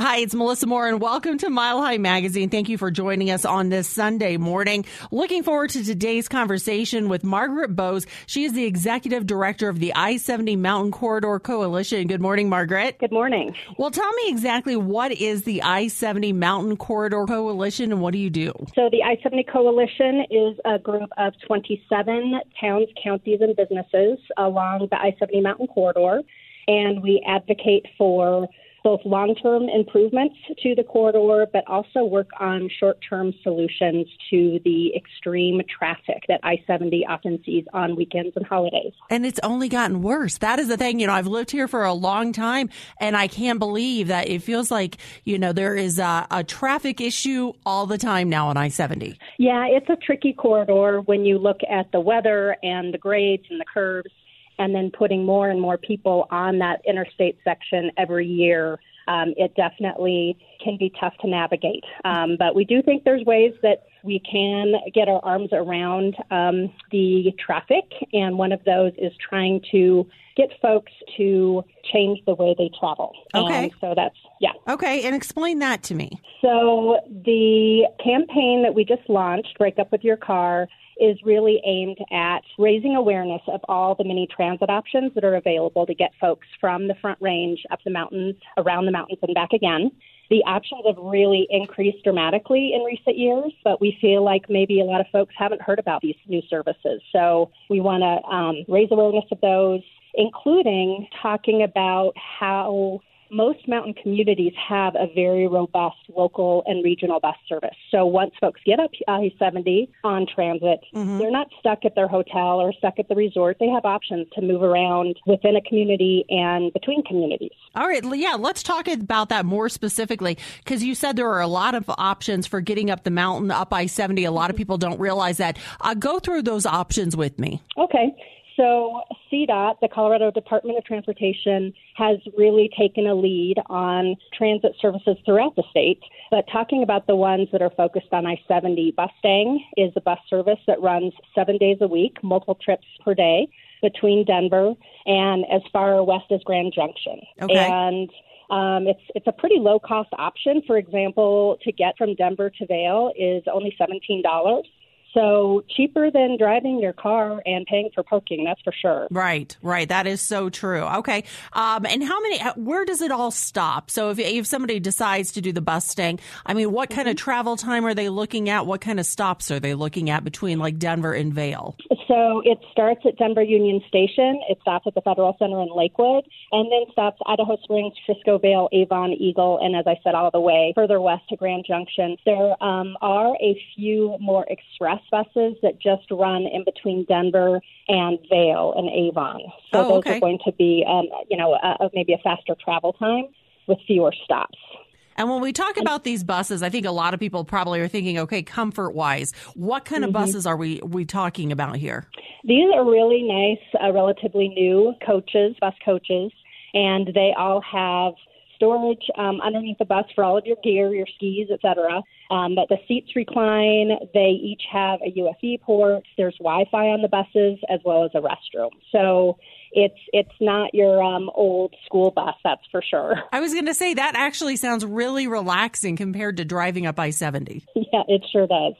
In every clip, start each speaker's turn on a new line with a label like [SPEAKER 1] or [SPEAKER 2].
[SPEAKER 1] Hi, it's Melissa Moore, and welcome to Mile High Magazine. Thank you for joining us on this Sunday morning. Looking forward to today's conversation with Margaret Bowes. She is the executive director of the I 70 Mountain Corridor Coalition. Good morning, Margaret.
[SPEAKER 2] Good morning.
[SPEAKER 1] Well, tell me exactly what is the I 70 Mountain Corridor Coalition and what do you do?
[SPEAKER 2] So, the I 70 Coalition is a group of 27 towns, counties, and businesses along the I 70 Mountain Corridor, and we advocate for both long term improvements to the corridor, but also work on short term solutions to the extreme traffic that I 70 often sees on weekends and holidays.
[SPEAKER 1] And it's only gotten worse. That is the thing. You know, I've lived here for a long time, and I can't believe that it feels like, you know, there is a, a traffic issue all the time now on I 70.
[SPEAKER 2] Yeah, it's a tricky corridor when you look at the weather and the grades and the curves and then putting more and more people on that interstate section every year, um, it definitely can be tough to navigate. Um, but we do think there's ways that we can get our arms around um, the traffic, and one of those is trying to get folks to change the way they travel.
[SPEAKER 1] Okay.
[SPEAKER 2] And so that's, yeah.
[SPEAKER 1] Okay, and explain that to me.
[SPEAKER 2] So the campaign that we just launched, Break Up With Your Car, is really aimed at raising awareness of all the many transit options that are available to get folks from the front range up the mountains, around the mountains, and back again. The options have really increased dramatically in recent years, but we feel like maybe a lot of folks haven't heard about these new services. So we want to um, raise awareness of those, including talking about how most mountain communities have a very robust local and regional bus service. So once folks get up I 70 on transit, mm-hmm. they're not stuck at their hotel or stuck at the resort. They have options to move around within a community and between communities.
[SPEAKER 1] All right. Yeah, let's talk about that more specifically because you said there are a lot of options for getting up the mountain, up I 70. A lot of people don't realize that. Uh, go through those options with me.
[SPEAKER 2] Okay. So, CDOT, the Colorado Department of Transportation, has really taken a lead on transit services throughout the state. But talking about the ones that are focused on I 70, Bustang is a bus service that runs seven days a week, multiple trips per day between Denver and as far west as Grand Junction.
[SPEAKER 1] Okay.
[SPEAKER 2] And um, it's it's a pretty low cost option. For example, to get from Denver to Vail is only seventeen dollars. So cheaper than driving your car and paying for parking, that's for sure.
[SPEAKER 1] Right, right. That is so true. Okay. Um, and how many, where does it all stop? So if, if somebody decides to do the bus Bustang, I mean, what kind mm-hmm. of travel time are they looking at? What kind of stops are they looking at between like Denver and Vail?
[SPEAKER 2] So it starts at Denver Union Station. It stops at the Federal Center in Lakewood and then stops Idaho Springs, Frisco Vail, Avon, Eagle, and as I said, all the way further west to Grand Junction. There um, are a few more express buses that just run in between Denver and Vail and Avon. So
[SPEAKER 1] oh,
[SPEAKER 2] those
[SPEAKER 1] okay.
[SPEAKER 2] are going to be, um, you know, maybe a faster travel time with fewer stops.
[SPEAKER 1] And when we talk about these buses, I think a lot of people probably are thinking, okay, comfort wise, what kind of mm-hmm. buses are we we talking about here?
[SPEAKER 2] These are really nice, uh, relatively new coaches, bus coaches, and they all have storage um, underneath the bus for all of your gear, your skis, etc. Um, but the seats recline. They each have a USB port. There's Wi-Fi on the buses as well as a restroom. So it's it's not your um, old school bus, that's for sure.
[SPEAKER 1] I was going to say that actually sounds really relaxing compared to driving up I seventy.
[SPEAKER 2] Yeah, it sure does.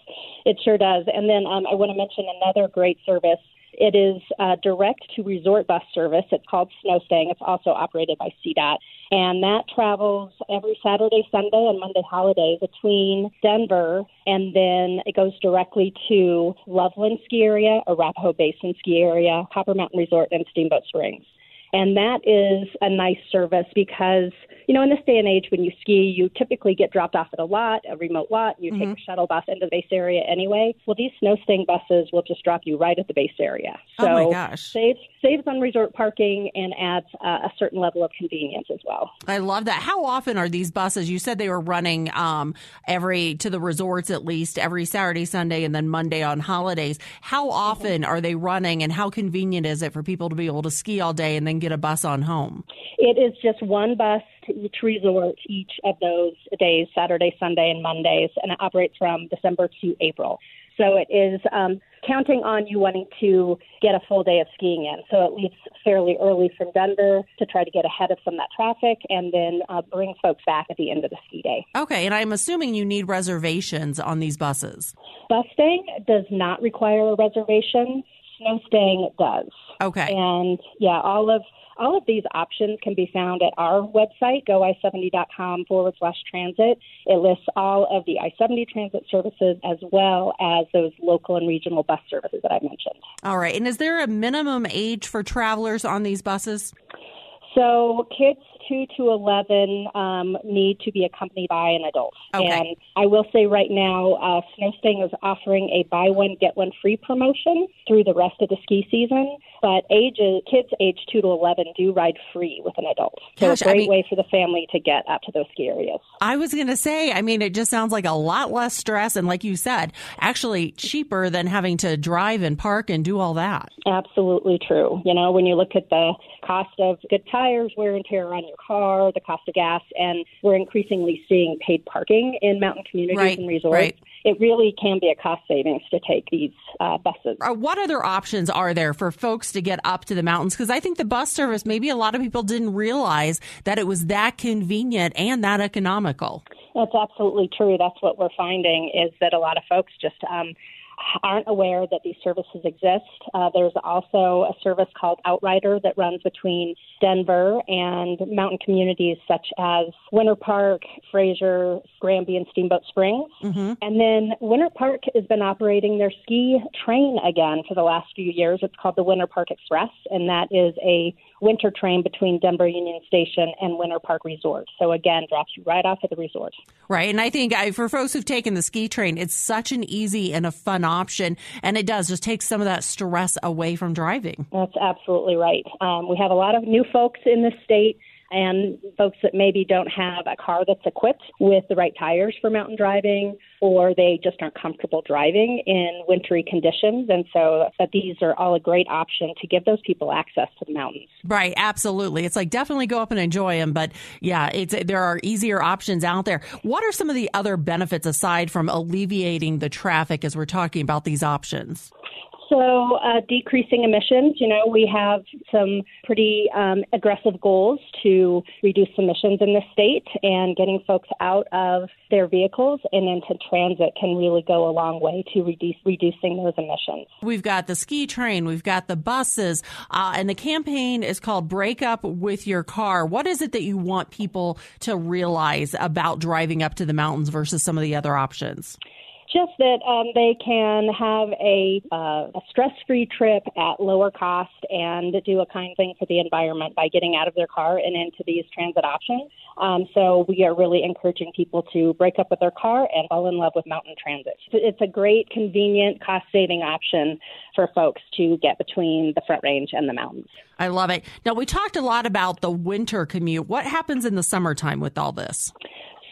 [SPEAKER 2] It sure does. And then um, I want to mention another great service it is a direct to resort bus service. It's called Snowstang. It's also operated by CDOT. And that travels every Saturday, Sunday, and Monday holiday between Denver, and then it goes directly to Loveland Ski Area, Arapahoe Basin Ski Area, Copper Mountain Resort, and Steamboat Springs. And that is a nice service because, you know, in this day and age when you ski, you typically get dropped off at a lot, a remote lot, you mm-hmm. take a shuttle bus into the base area anyway. Well, these Snowstang buses will just drop you right at the base area.
[SPEAKER 1] So oh my gosh.
[SPEAKER 2] Saves, saves on resort parking and adds uh, a certain level of convenience as well.
[SPEAKER 1] I love that. How often are these buses? You said they were running um, every, to the resorts at least, every Saturday, Sunday, and then Monday on holidays. How often mm-hmm. are they running and how convenient is it for people to be able to ski all day and then get a bus on home?
[SPEAKER 2] It is just one bus to each resort each of those days, Saturday, Sunday, and Mondays, and it operates from December to April. So it is um, counting on you wanting to get a full day of skiing in. So it leaves fairly early from Denver to try to get ahead of some of that traffic and then uh, bring folks back at the end of the ski day.
[SPEAKER 1] Okay, and I'm assuming you need reservations on these buses.
[SPEAKER 2] Bustang does not require a reservation. Snowstang does.
[SPEAKER 1] Okay.
[SPEAKER 2] And yeah, all of all of these options can be found at our website, goi70.com forward slash transit. It lists all of the I 70 transit services as well as those local and regional bus services that I mentioned.
[SPEAKER 1] All right. And is there a minimum age for travelers on these buses?
[SPEAKER 2] So kids 2 to 11 um, need to be accompanied by an adult.
[SPEAKER 1] Okay.
[SPEAKER 2] And I will say right now, uh, Snowstang is offering a buy one, get one free promotion through the rest of the ski season. But ages, kids age 2 to 11 do ride free with an adult. So
[SPEAKER 1] Gosh,
[SPEAKER 2] a great
[SPEAKER 1] I mean-
[SPEAKER 2] way for the family to get up to those ski areas.
[SPEAKER 1] I was going to say, I mean, it just sounds like a lot less stress. And like you said, actually cheaper than having to drive and park and do all that.
[SPEAKER 2] Absolutely true. You know, when you look at the cost of good tires, wear and tear on your car, the cost of gas, and we're increasingly seeing paid parking in mountain communities
[SPEAKER 1] Right,
[SPEAKER 2] and resorts.
[SPEAKER 1] right.
[SPEAKER 2] It really can be a cost savings to take these uh, buses.
[SPEAKER 1] Uh, What other options are there for to get up to the mountains? Because I think the bus service, maybe a lot of people didn't realize that it was that convenient and that economical.
[SPEAKER 2] That's absolutely true. That's what we're finding is that a lot of folks just um, aren't aware that these services exist. Uh, there's also a service called Outrider that runs between Denver and mountain communities such as Winter Park, Fraser, Granby, and Steamboat Springs.
[SPEAKER 1] Mm-hmm.
[SPEAKER 2] And then Winter Park has been operating their ski train again for the last few years. It's called the Winter Park Express, and that is a winter train between Denver Union Station and Winter Park Resort. So again, drops you right off at the resort.
[SPEAKER 1] Right. And I think I, for folks who've taken the ski train, it's such an easy and a fun option. And it does just take some of that stress away from driving.
[SPEAKER 2] That's absolutely right. Um, we have a lot of new folks in the state and folks that maybe don't have a car that's equipped with the right tires for mountain driving or they just aren't comfortable driving in wintry conditions. And so that these are all a great option to give those people access to the mountains.
[SPEAKER 1] Right, absolutely. It's like definitely go up and enjoy them, but yeah, it's there are easier options out there. What are some of the other benefits aside from alleviating the traffic as we're talking about these options?
[SPEAKER 2] So, uh, decreasing emissions, you know, we have some pretty um, aggressive goals to reduce emissions in the state, and getting folks out of their vehicles and into transit can really go a long way to reduce, reducing those emissions.
[SPEAKER 1] We've got the ski train, we've got the buses, uh, and the campaign is called Break Up with Your Car. What is it that you want people to realize about driving up to the mountains versus some of the other options?
[SPEAKER 2] Just that um, they can have a, uh, a stress free trip at lower cost and do a kind thing for the environment by getting out of their car and into these transit options. Um, so we are really encouraging people to break up with their car and fall in love with mountain transit. It's a great, convenient, cost saving option for folks to get between the Front Range and the mountains.
[SPEAKER 1] I love it. Now, we talked a lot about the winter commute. What happens in the summertime with all this?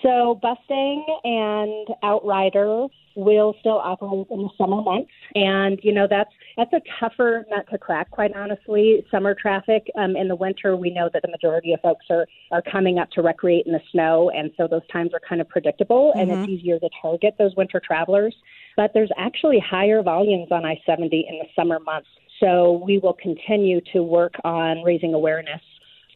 [SPEAKER 2] So Bustang and Outrider will still operate in the summer months, and you know that's that's a tougher nut to crack. Quite honestly, summer traffic um, in the winter, we know that the majority of folks are are coming up to recreate in the snow, and so those times are kind of predictable, and it's easier to target those winter travelers. But there's actually higher volumes on I-70 in the summer months, so we will continue to work on raising awareness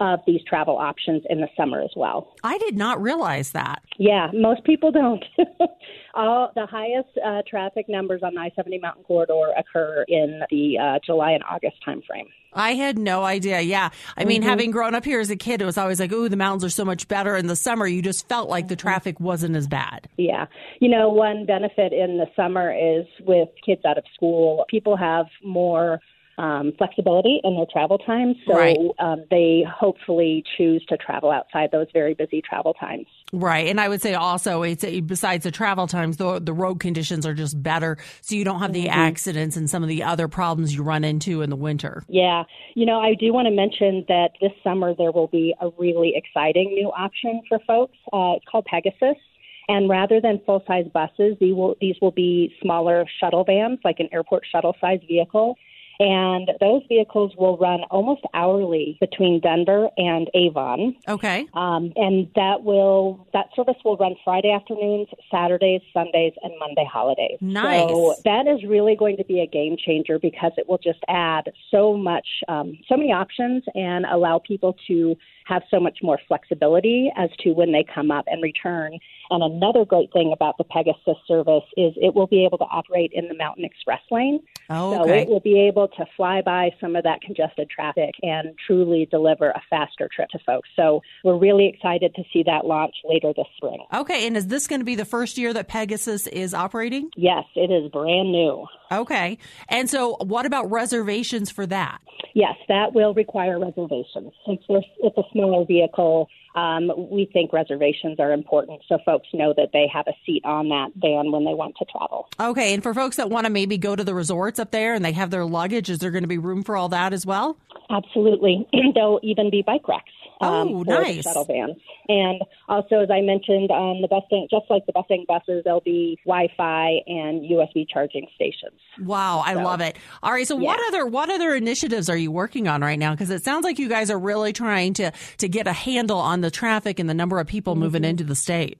[SPEAKER 2] of these travel options in the summer as well.
[SPEAKER 1] I did not realize that.
[SPEAKER 2] Yeah, most people don't. All the highest uh, traffic numbers on the I-70 Mountain Corridor occur in the uh, July and August timeframe.
[SPEAKER 1] I had no idea. Yeah. I mean, having grown up here as a kid, it was always like, ooh, the mountains are so much better. In the summer, you just felt like the traffic wasn't as bad.
[SPEAKER 2] Yeah, you know, one benefit in the summer is with kids out of school, people have more. Um, flexibility in their travel times, so
[SPEAKER 1] Right.
[SPEAKER 2] um, they hopefully choose to travel outside those very busy travel times.
[SPEAKER 1] Right. And I would say also, it's besides the travel times, the, the road conditions are just better. So you don't have the accidents and some of the other problems you run into in the winter.
[SPEAKER 2] Yeah. You know, I do want to mention that this summer there will be a really exciting new option for folks. Uh, it's called Pegasus. And rather than full size buses, these will, these will be smaller shuttle vans, like an airport shuttle size vehicle. And those vehicles will run almost hourly between Denver and Avon.
[SPEAKER 1] Okay.
[SPEAKER 2] Um, and that will that service will run Friday afternoons, Saturdays, Sundays, and Monday holidays.
[SPEAKER 1] Nice.
[SPEAKER 2] So that is really going to be a game changer because it will just add so much, um, so many options, and allow people to have so much more flexibility as to when they come up and return. And another great thing about the Pegasus service is it will be able to operate in the Mountain Express lane.
[SPEAKER 1] Oh,
[SPEAKER 2] So it will be able to fly by some of that congested traffic and truly deliver a faster trip to folks. So we're really excited to see that launch later this spring.
[SPEAKER 1] Okay. And is this going to be the first year that Pegasus is operating?
[SPEAKER 2] Yes, it is brand new.
[SPEAKER 1] Okay. And so, what about reservations for that?
[SPEAKER 2] Yes, that will require reservations. Since we're, it's a smaller vehicle, um, we think reservations are important so folks know that they have a seat on that van when they want to travel.
[SPEAKER 1] Okay. And for folks that want to maybe go to the resorts up there and they have their luggage, is there going to be room for all that as well?
[SPEAKER 2] Absolutely. There'll even be bike racks.
[SPEAKER 1] Oh,
[SPEAKER 2] for the
[SPEAKER 1] nice.
[SPEAKER 2] shuttle vans. And also, as I mentioned, on the busing, just like the busing buses, there'll be Wi-Fi and USB charging stations.
[SPEAKER 1] Wow, I
[SPEAKER 2] So,
[SPEAKER 1] love it. All right, so what other what other initiatives are you working on right now? Because it sounds like you guys are really trying to to get a handle on the traffic and the number of people
[SPEAKER 2] Mm-hmm.
[SPEAKER 1] moving into the state.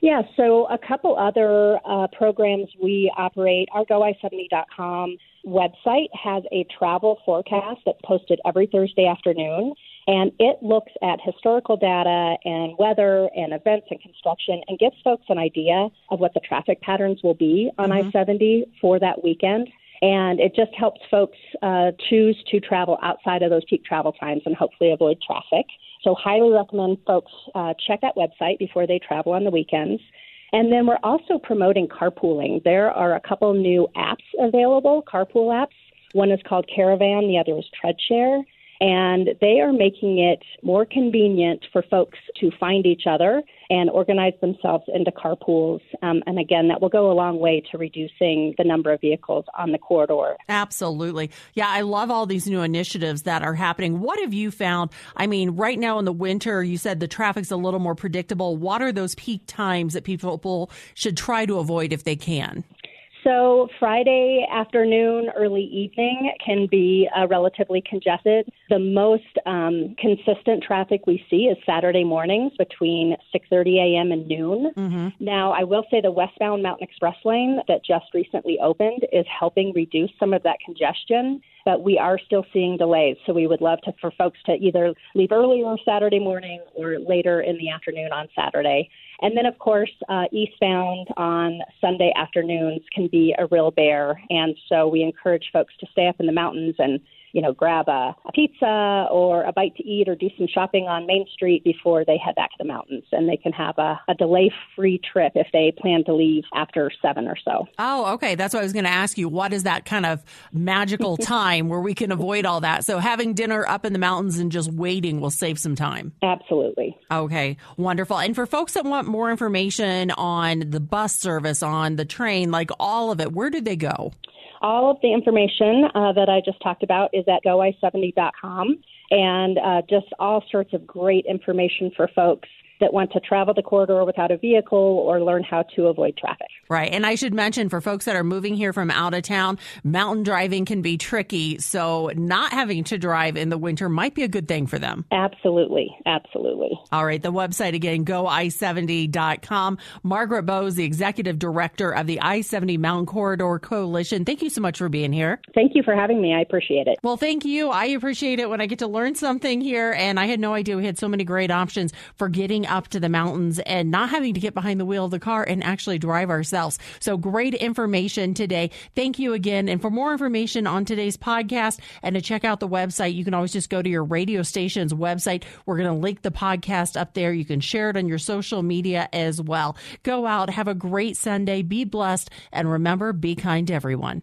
[SPEAKER 2] Yeah, so a couple other uh, programs we operate. Our GoI70.com website has a travel forecast that's posted every Thursday afternoon, and it looks at historical data and weather and events and construction and gives folks an idea of what the traffic patterns will be on I 70 for that weekend. And it just helps folks uh, choose to travel outside of those peak travel times and hopefully avoid traffic. So, highly recommend folks uh, check that website before they travel on the weekends. And then we're also promoting carpooling. There are a couple new apps available, carpool apps. One is called Caravan, the other is TreadShare. And they are making it more convenient for folks to find each other and organize themselves into carpools. Um, and again, that will go a long way to reducing the number of vehicles on the corridor.
[SPEAKER 1] Absolutely. Yeah, I love all these new initiatives that are happening. What have you found? I mean, right now in the winter, you said the traffic's a little more predictable. What are those peak times that people should try to avoid if they can?
[SPEAKER 2] So Friday afternoon, early evening can be uh, relatively congested. The most um, consistent traffic we see is Saturday mornings between 6:30 a.m. and noon. Now, I will say the westbound Mountain Express lane that just recently opened is helping reduce some of that congestion. But we are still seeing delays, so we would love to for folks to either leave earlier on Saturday morning or later in the afternoon on Saturday. And then, of course, uh, eastbound on Sunday afternoons can be a real bear. And so we encourage folks to stay up in the mountains and, you know, grab a, a pizza or a bite to eat or do some shopping on Main Street before they head back to the mountains. And they can have a, a delay free trip if they plan to leave after seven or so.
[SPEAKER 1] Oh, okay. That's what I was going to ask you. What is that kind of magical time where we can avoid all that? So having dinner up in the mountains and just waiting will save some time.
[SPEAKER 2] Absolutely.
[SPEAKER 1] Okay, wonderful. And for folks that want more information on the bus service, on the train, like all of it, where do they go?
[SPEAKER 2] All of the information uh, that I just talked about is at goi70.com and uh, just all sorts of great information for folks that want to travel the corridor without a vehicle or learn how to avoid traffic.
[SPEAKER 1] Right. And I should mention for folks that are moving here from out of town, mountain driving can be tricky. So not having to drive in the winter might be a good thing for them.
[SPEAKER 2] Absolutely. Absolutely.
[SPEAKER 1] All right. The website again, goi70.com. Margaret Bowes, the executive director of the I 70 Mountain Corridor Coalition. Thank you so much for being here.
[SPEAKER 2] Thank you for having me. I appreciate it.
[SPEAKER 1] Well, thank you. I appreciate it when I get to learn something here. And I had no idea we had so many great options for getting up to the mountains and not having to get behind the wheel of the car and actually drive ourselves. So great information today. Thank you again. And for more information on today's podcast and to check out the website, you can always just go to your radio station's website. We're going to link the podcast up there. You can share it on your social media as well. Go out, have a great Sunday, be blessed, and remember, be kind to everyone.